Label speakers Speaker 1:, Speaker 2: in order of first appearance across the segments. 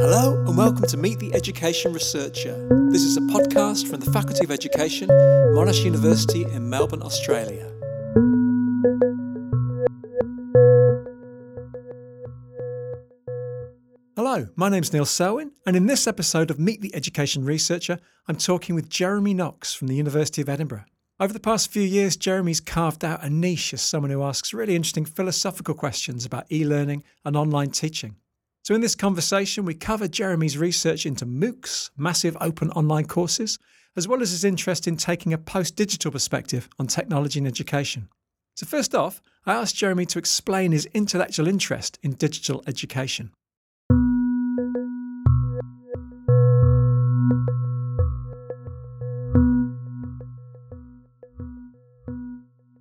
Speaker 1: Hello, and welcome to Meet the Education Researcher. This is a podcast from the Faculty of Education, Monash University in Melbourne, Australia. Hello, my name's Neil Selwyn, and in this episode of Meet the Education Researcher, I'm talking with Jeremy Knox from the University of Edinburgh. Over the past few years, Jeremy's carved out a niche as someone who asks really interesting philosophical questions about e learning and online teaching. So, in this conversation, we cover Jeremy's research into MOOCs, massive open online courses, as well as his interest in taking a post digital perspective on technology and education. So, first off, I asked Jeremy to explain his intellectual interest in digital education.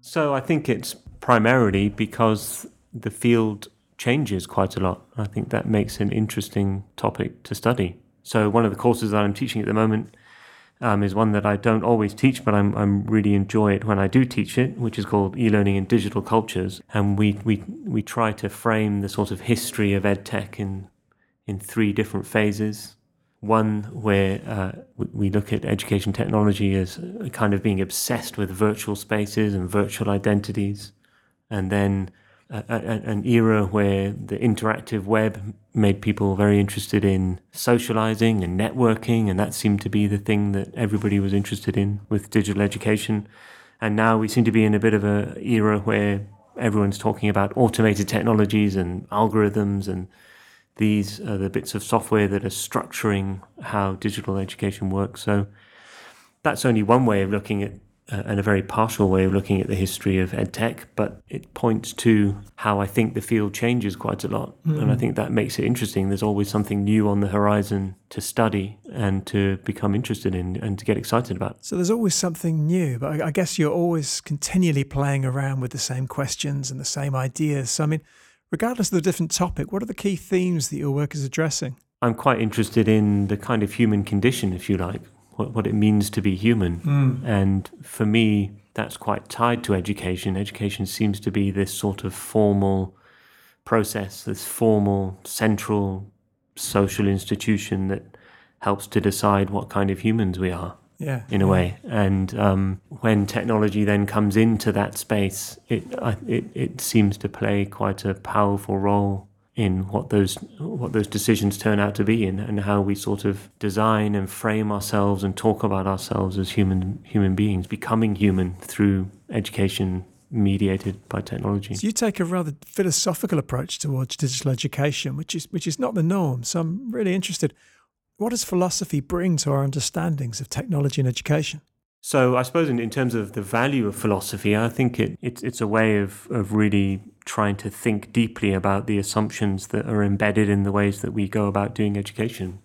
Speaker 2: So I think it's primarily because the field changes quite a lot. I think that makes an interesting topic to study. So one of the courses that I'm teaching at the moment um, is one that I don't always teach, but I'm, I'm really enjoy it when I do teach it, which is called e-learning and digital cultures. And we, we, we try to frame the sort of history of edtech in, in three different phases one where uh, we look at education technology as kind of being obsessed with virtual spaces and virtual identities, and then a, a, an era where the interactive web made people very interested in socializing and networking, and that seemed to be the thing that everybody was interested in with digital education. And now we seem to be in a bit of an era where everyone's talking about automated technologies and algorithms and these are the bits of software that are structuring how digital education works. So that's only one way of looking at, uh, and a very partial way of looking at the history of edtech, but it points to how I think the field changes quite a lot. Mm. And I think that makes it interesting. There's always something new on the horizon to study and to become interested in and to get excited about.
Speaker 1: So there's always something new, but I guess you're always continually playing around with the same questions and the same ideas. So, I mean, Regardless of the different topic, what are the key themes that your work is addressing?
Speaker 2: I'm quite interested in the kind of human condition, if you like, what, what it means to be human. Mm. And for me, that's quite tied to education. Education seems to be this sort of formal process, this formal, central social institution that helps to decide what kind of humans we are
Speaker 1: yeah,
Speaker 2: in a way. And um, when technology then comes into that space, it, it it seems to play quite a powerful role in what those what those decisions turn out to be and, and how we sort of design and frame ourselves and talk about ourselves as human human beings, becoming human through education mediated by technology.
Speaker 1: So you take a rather philosophical approach towards digital education, which is which is not the norm. So I'm really interested. What does philosophy bring to our understandings of technology and education?
Speaker 2: So, I suppose in, in terms of the value of philosophy, I think it, it, it's a way of, of really trying to think deeply about the assumptions that are embedded in the ways that we go about doing education.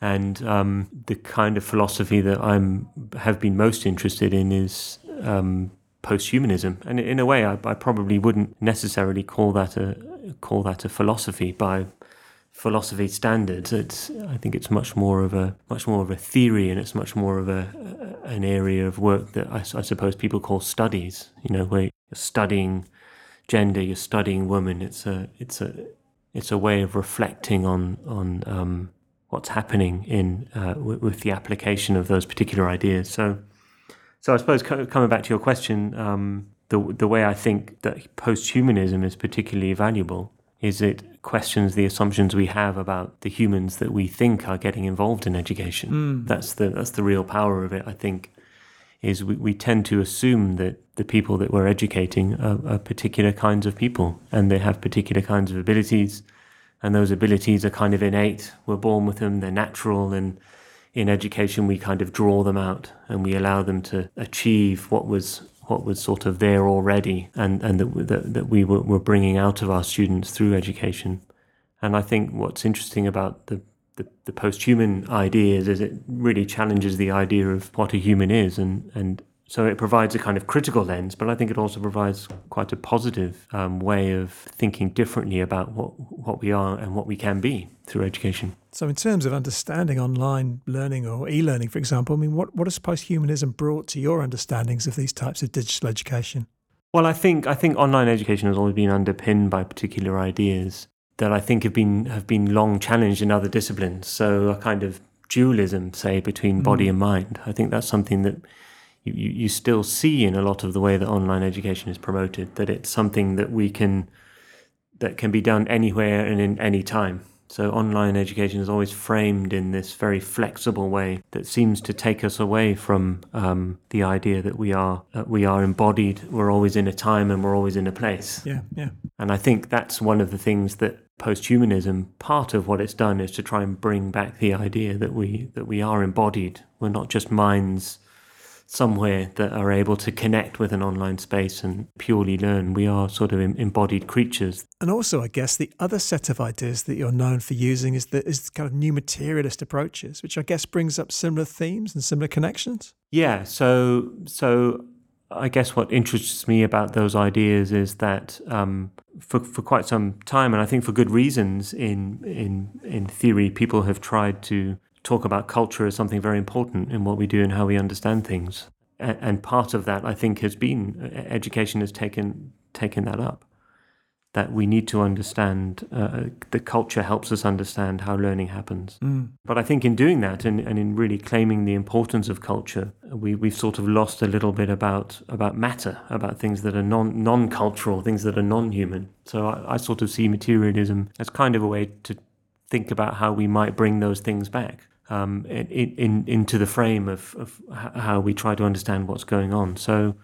Speaker 2: And um, the kind of philosophy that I'm have been most interested in is um, post-humanism, and in a way, I, I probably wouldn't necessarily call that a call that a philosophy by philosophy standards. It's I think it's much more of a much more of a theory, and it's much more of a, an area of work that I, I, suppose people call studies. You know, where you're studying gender, you're studying women. It's a it's a it's a way of reflecting on on um, what's happening in uh, w- with the application of those particular ideas. So, so I suppose coming back to your question, um, the the way I think that post-humanism is particularly valuable is it questions the assumptions we have about the humans that we think are getting involved in education. Mm. That's the that's the real power of it. I think is we, we tend to assume that the people that we're educating are, are particular kinds of people and they have particular kinds of abilities and those abilities are kind of innate. We're born with them, they're natural and in education we kind of draw them out and we allow them to achieve what was what was sort of there already and, and that, that, that we were, were bringing out of our students through education. And I think what's interesting about the, the, the post-human ideas is it really challenges the idea of what a human is and, and so it provides a kind of critical lens, but I think it also provides quite a positive um, way of thinking differently about what, what we are and what we can be through education.
Speaker 1: So, in terms of understanding online learning or e learning, for example, I mean, what, what has posthumanism brought to your understandings of these types of digital education?
Speaker 2: Well, I think I think online education has always been underpinned by particular ideas that I think have been have been long challenged in other disciplines. So a kind of dualism, say, between body and mind. I think that's something that you, you still see in a lot of the way that online education is promoted. That it's something that we can that can be done anywhere and in any time. So online education is always framed in this very flexible way that seems to take us away from um, the idea that we are uh, we are embodied. We're always in a time and we're always in a place.
Speaker 1: Yeah, yeah.
Speaker 2: And I think that's one of the things that posthumanism, part of what it's done is to try and bring back the idea that we that we are embodied. We're not just minds somewhere that are able to connect with an online space and purely learn. We are sort of embodied creatures.
Speaker 1: And also, I guess the other set of ideas that you're known for using is the is kind of new materialist approaches, which I guess brings up similar themes and similar connections.
Speaker 2: Yeah. So so. I guess what interests me about those ideas is that um, for, for quite some time, and I think for good reasons, in in in theory, people have tried to talk about culture as something very important in what we do and how we understand things. And part of that, I think, has been education has taken taken that up. That we need to understand uh, the culture helps us understand how learning happens. Mm. But I think in doing that and, and in really claiming the importance of culture, we, we've sort of lost a little bit about about matter, about things that are non non cultural, things that are non human. So I, I sort of see materialism as kind of a way to think about how we might bring those things back um, in, in, into the frame of, of how we try to understand what's going on. So,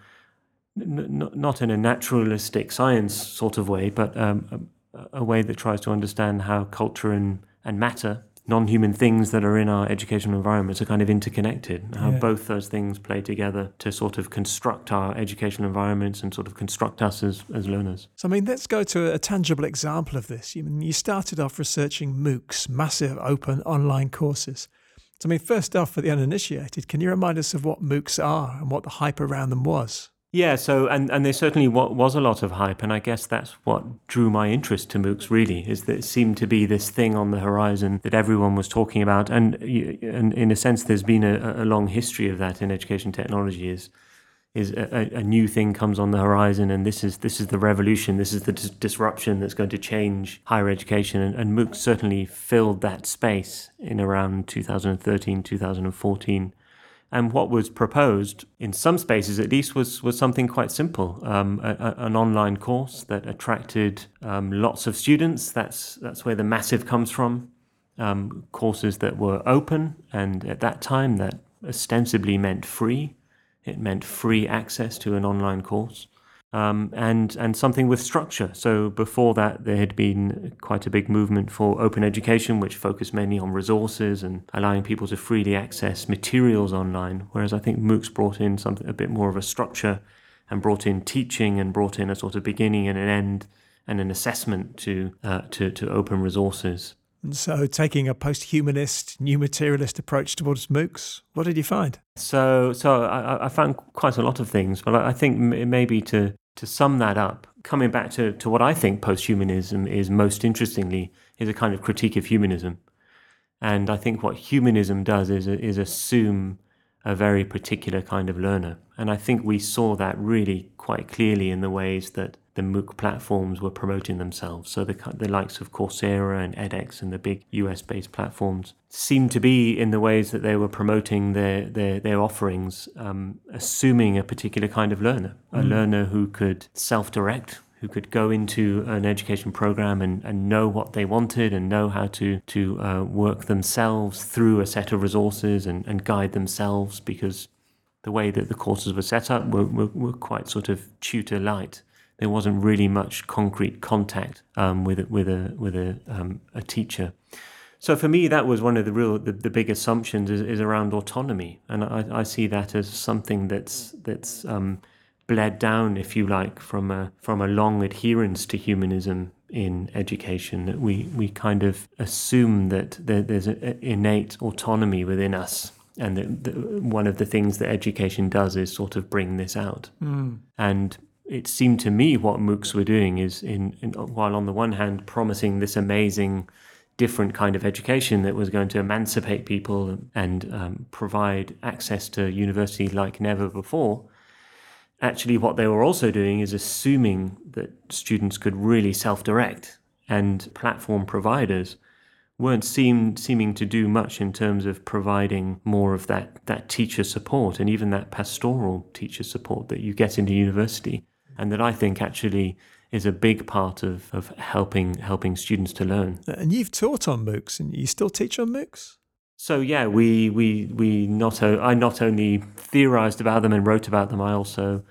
Speaker 2: n- not in a naturalistic science sort of way, but um, a, a, way that tries to understand how culture and, and matter, non human things that are in our educational environments, are kind of interconnected. How yeah. both those things play together to sort of construct our educational environments and sort of construct us as, as learners.
Speaker 1: So, I mean, let's go to a tangible example of this. You, you started off researching MOOCs, massive open online courses. So, I mean, first off, for the uninitiated, can you remind us of what MOOCs are and what the hype around them was?
Speaker 2: Yeah, so and, and there certainly was a lot of hype, and I guess that's what drew my interest to MOOCs. Really, is that it seemed to be this thing on the horizon that everyone was talking about, and and in a sense, there's been a, a long history of that in education technology. Is is a, a, new thing comes on the horizon, and this is this is the revolution. This is the dis- disruption that's going to change higher education. And, and MOOC certainly filled that space in around 2013, 2014. And what was proposed, in some spaces at least, was was something quite simple: um, a, an online course that attracted um, lots of students. That's that's where the massive comes from. Um, courses that were open, and at that time, that ostensibly meant free. It meant free access to an online course. Um, and and something with structure. So before that, there had been quite a big movement for open education, which focused mainly on resources and allowing people to freely access materials online. Whereas I think MOOCs brought in something a bit more of a structure, and brought in teaching and brought in a sort of beginning and an end and an assessment to uh, to to open resources.
Speaker 1: And so, taking a post-humanist, new materialist approach towards MOOCs, what did you find?
Speaker 2: So, so I, I found quite a lot of things, but I think maybe to to sum that up, coming back to, to what I think post-humanism is most interestingly is a kind of critique of humanism, and I think what humanism does is is assume a very particular kind of learner, and I think we saw that really quite clearly in the ways that the MOOC platforms were promoting themselves. So the, the likes of Coursera and edX and the big US based platforms seemed to be in the ways that they were promoting their, their, their offerings, um, assuming a particular kind of learner, a mm. learner who could self direct. Who could go into an education program and, and know what they wanted and know how to, to uh, work themselves through a set of resources and, and guide themselves because the way that the courses were set up were, were, were quite sort of tutor light there wasn't really much concrete contact um, with with a with a um, a teacher. So for me, that was one of the real the, the big assumptions is, is around autonomy, and I, I see that as something that's that's um, bled down, if you like, from a from a long adherence to humanism in education. That we we kind of assume that there, there's an innate autonomy within us and the, the, one of the things that education does is sort of bring this out. Mm. And it seemed to me what MOOCs were doing is in, in, while on the one hand promising this amazing different kind of education that was going to emancipate people and um, provide access to university like never before actually what they were also doing is assuming that students could really self-direct and platform providers weren't seem, seeming to do much in terms of providing more of that, that teacher support and even that pastoral teacher support that you get in the university. And that I think actually is a big part of, of helping helping students to learn.
Speaker 1: And you've taught on MOOCs and you still teach on MOOCs?
Speaker 2: So yeah, we we we not o- I not only theorized about them and wrote about them, I also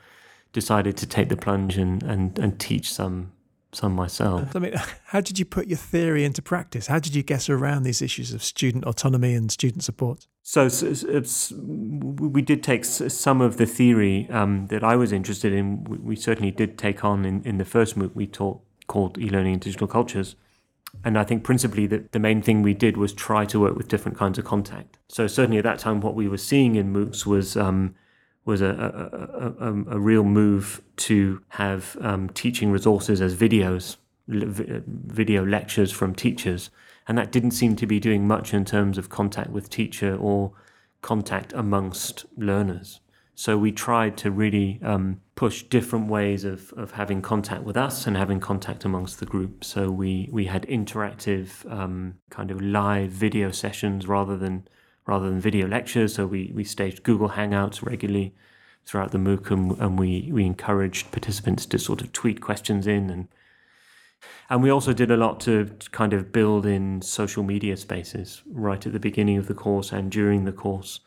Speaker 2: decided to take the plunge and, and, and teach some some myself.
Speaker 1: I mean, how did you put your theory into practice? How did you get around these issues of student autonomy and student support?
Speaker 2: So, so it's, we did take some of the theory um, that I was interested in. We, we, certainly did take on in, in the first MOOC we taught called e-learning and digital cultures. And I think principally that the main thing we did was try to work with different kinds of contact. So certainly at that time, what we were seeing in MOOCs was um, was a, a, a, a, real move to have um, teaching resources as videos, video lectures from teachers. And that didn't seem to be doing much in terms of contact with teacher or contact amongst learners. So we tried to really um, push different ways of, of having contact with us and having contact amongst the group. So we, we had interactive um, kind of live video sessions rather than rather than video lectures. So we, we staged Google Hangouts regularly throughout the MOOC and, and we, we encouraged participants to sort of tweet questions in and and we also did a lot to kind of build in social media spaces right at the beginning of the course and during the course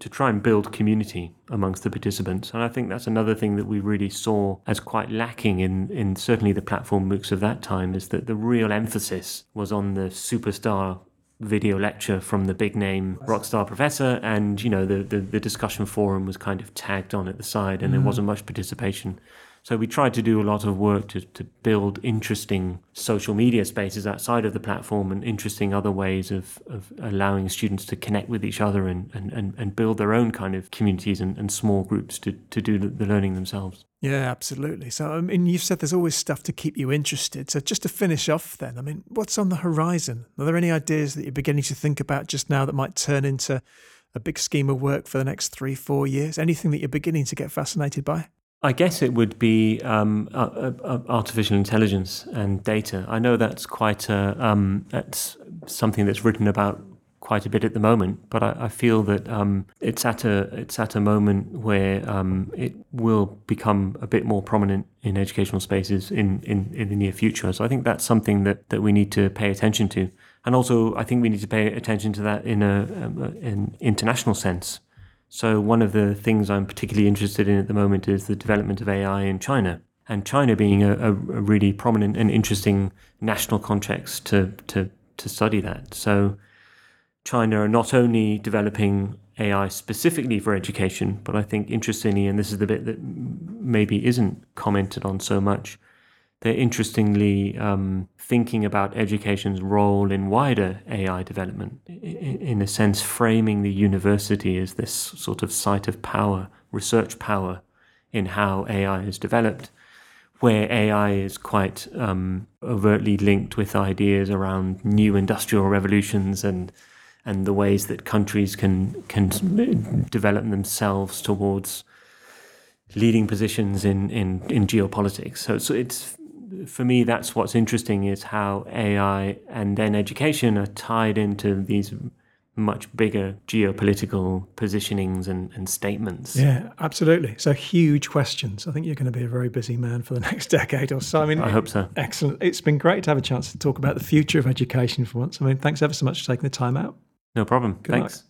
Speaker 2: to try and build community amongst the participants. And I think that's another thing that we really saw as quite lacking in, in certainly the platform MOOCs of that time is that the real emphasis was on the superstar video lecture from the big name rockstar professor and you know the, the, the discussion forum was kind of tagged on at the side and mm. there wasn't much participation so we tried to do a lot of work to, to build interesting social media spaces outside of the platform and interesting other ways of, of allowing students to connect with each other and, and, and, and build their own kind of communities and, and small groups to, to do the learning themselves.
Speaker 1: Yeah, absolutely. So, I mean, you've said there's always stuff to keep you interested. So, just to finish off, then, I mean, what's on the horizon? Are there any ideas that you're beginning to think about just now that might turn into a big scheme of work for the next three, four years? Anything that you're beginning to get fascinated by?
Speaker 2: I guess it would be um, uh, uh, artificial intelligence and data. I know that's quite a, um, that's something that's written about quite a bit at the moment, but I, I feel that um, it's at a it's at a moment where um, it will become a bit more prominent in educational spaces in, in, in the near future. So I think that's something that, that we need to pay attention to, and also I think we need to pay attention to that in a, um, an international sense. So, one of the things I'm particularly interested in at the moment is the development of AI in China. And China being a, a really prominent and interesting national context to, to, to study that. So, China are not only developing AI specifically for education, but I think interestingly, and this is the bit that maybe isn't commented on so much, they're interestingly um, thinking about education's role in wider AI development, in a sense, framing the university as this sort of site of power, research power in how AI is developed, where AI is quite um, overtly linked with ideas around new industrial revolutions and and the ways that countries can can develop themselves towards leading positions in, in, in geopolitics. So, so it's for me, that's what's interesting is how AI and then education are tied into these much bigger geopolitical positionings and, and statements.
Speaker 1: Yeah, absolutely. So huge questions. I think you're going to be a very busy man for the next decade or so. I
Speaker 2: mean, I hope so.
Speaker 1: Excellent. It's been great to have a chance to talk about the future of education for once. I mean, thanks ever so much for taking the time out.
Speaker 2: No problem.
Speaker 1: Good
Speaker 2: Thanks.